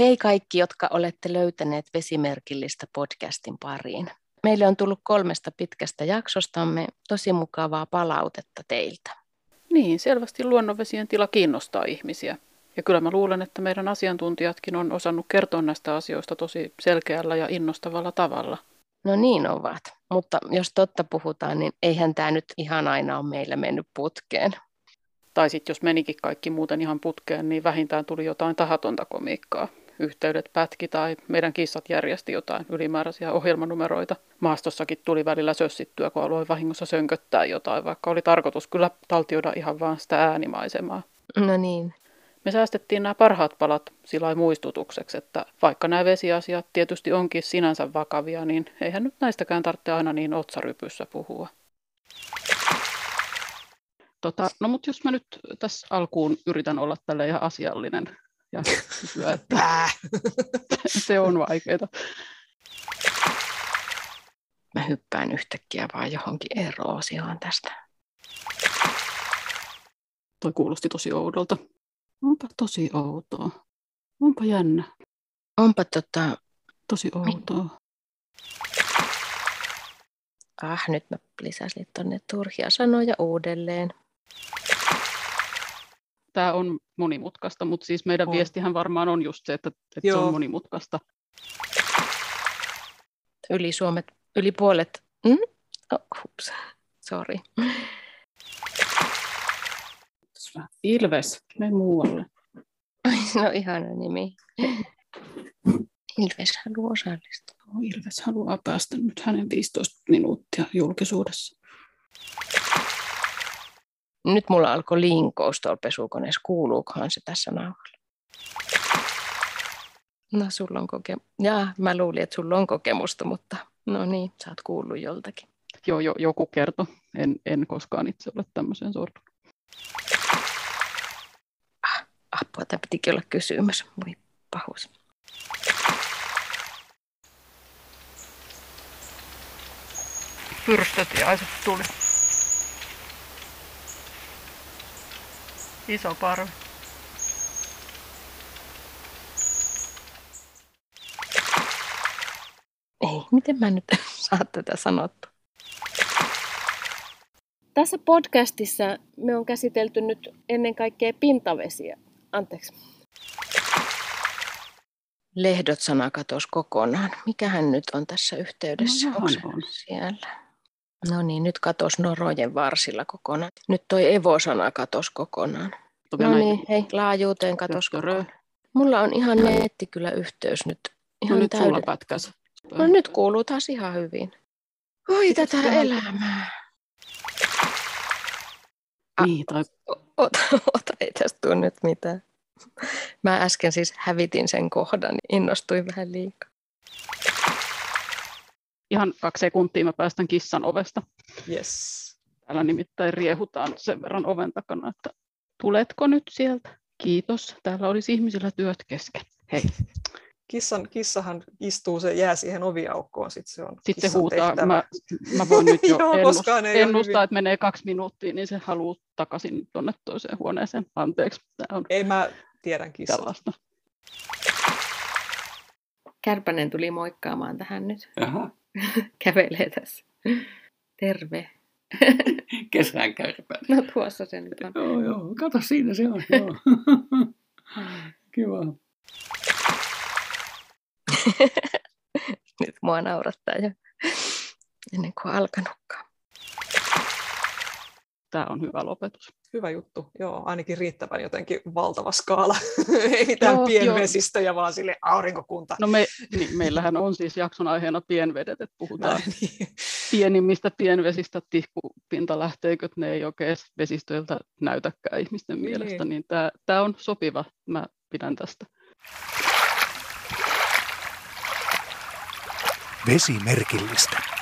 Hei kaikki, jotka olette löytäneet vesimerkillistä podcastin pariin. Meille on tullut kolmesta pitkästä jaksostamme tosi mukavaa palautetta teiltä. Niin, selvästi luonnonvesien tila kiinnostaa ihmisiä. Ja kyllä mä luulen, että meidän asiantuntijatkin on osannut kertoa näistä asioista tosi selkeällä ja innostavalla tavalla. No niin ovat, mutta jos totta puhutaan, niin eihän tämä nyt ihan aina ole meillä mennyt putkeen. Tai sitten jos menikin kaikki muuten ihan putkeen, niin vähintään tuli jotain tahatonta komiikkaa. Yhteydet pätki tai meidän kissat järjesti jotain ylimääräisiä ohjelmanumeroita. Maastossakin tuli välillä sössittyä, kun aloin vahingossa sönköttää jotain, vaikka oli tarkoitus kyllä taltioida ihan vaan sitä äänimaisemaa. No niin. Me säästettiin nämä parhaat palat sillä muistutukseksi, että vaikka nämä vesiasiat tietysti onkin sinänsä vakavia, niin eihän nyt näistäkään tarvitse aina niin otsarypyssä puhua. Tota, no mutta jos mä nyt tässä alkuun yritän olla tälle ihan asiallinen ja kysyä, että se on vaikeaa. Mä hyppään yhtäkkiä vaan johonkin eroosioon tästä. Toi kuulosti tosi oudolta. Onpa tosi outoa. Onpa jännä. Onpa tota... Tosi outoa. Ah, nyt mä lisäsin tonne turhia sanoja uudelleen. Tämä on monimutkaista, mutta siis meidän on. viestihän varmaan on just se, että, että se on monimutkaista. Yli Suomet, yli puolet. Mm? Oh, hups. Sorry. Ilves, me muualle. No ihana nimi. Ilves haluaa osallistua. Ilves haluaa päästä nyt hänen 15 minuuttia julkisuudessa. Nyt mulla alkoi linkous tuolla pesukoneessa. Kuuluukohan se tässä nauhalla? No sulla on kokemus. Jaa, mä luulin, että sulla on kokemusta, mutta no niin, sä oot kuullut joltakin. Joo, jo, joku kertoi. En, en koskaan itse ole tämmöiseen sortunut. Ah, apua, tämä pitikin olla kysymys. Voi pahuus. Pyrstötiaiset tuli. Iso parvi. Ei, miten mä nyt saa tätä sanottua? Tässä podcastissa me on käsitelty nyt ennen kaikkea pintavesiä. Anteeksi. Lehdot sana katosi kokonaan. Mikähän nyt on tässä yhteydessä? No, on. siellä? No niin, nyt katosi norojen varsilla kokonaan. Nyt toi Evo-sana katosi kokonaan. No niin, hei, laajuuteen katosi kokonaan. Mulla on ihan netti kyllä yhteys nyt. Ihan no nyt täydet. sulla pätkäs. No nyt kuuluu taas ihan hyvin. Oi tätä elämää. Niin, tai... Ota, ota, ei tästä tule nyt mitään. Mä äsken siis hävitin sen kohdan, niin innostuin vähän liikaa ihan kaksi sekuntia mä päästän kissan ovesta. Yes. Täällä nimittäin riehutaan sen verran oven takana, että tuletko nyt sieltä? Kiitos. Täällä olisi ihmisillä työt kesken. Hei. Kissan, kissahan istuu, se jää siihen oviaukkoon, sitten se on Sitten se huutaa, mä, mä voin nyt jo Joo, ennustaa, ennustaa että menee kaksi minuuttia, niin se haluaa takaisin tuonne toiseen huoneeseen. Anteeksi, tämä on Ei mä tiedän kissaa. Tällaista. Kärpänen tuli moikkaamaan tähän nyt. Aha. Kävelee tässä. Terve. Kesän kärpänen. No tuossa se nyt on. Joo, joo. Kato siinä se on. Joo. Kiva. nyt mua naurattaa jo ennen kuin alkanutkaan. Tämä on hyvä lopetus hyvä juttu. Joo, ainakin riittävän jotenkin valtava skaala. Ei mitään joo, pienvesistä ja vaan sille aurinkokunta. No me, niin, meillähän on siis jakson aiheena pienvedet, että puhutaan no, niin. pienimmistä pienvesistä, tihkupintalähteiköt, ne ei oikein vesistöiltä näytäkään ihmisten niin. mielestä, niin tämä, tämä on sopiva. Mä pidän tästä. Vesimerkillistä.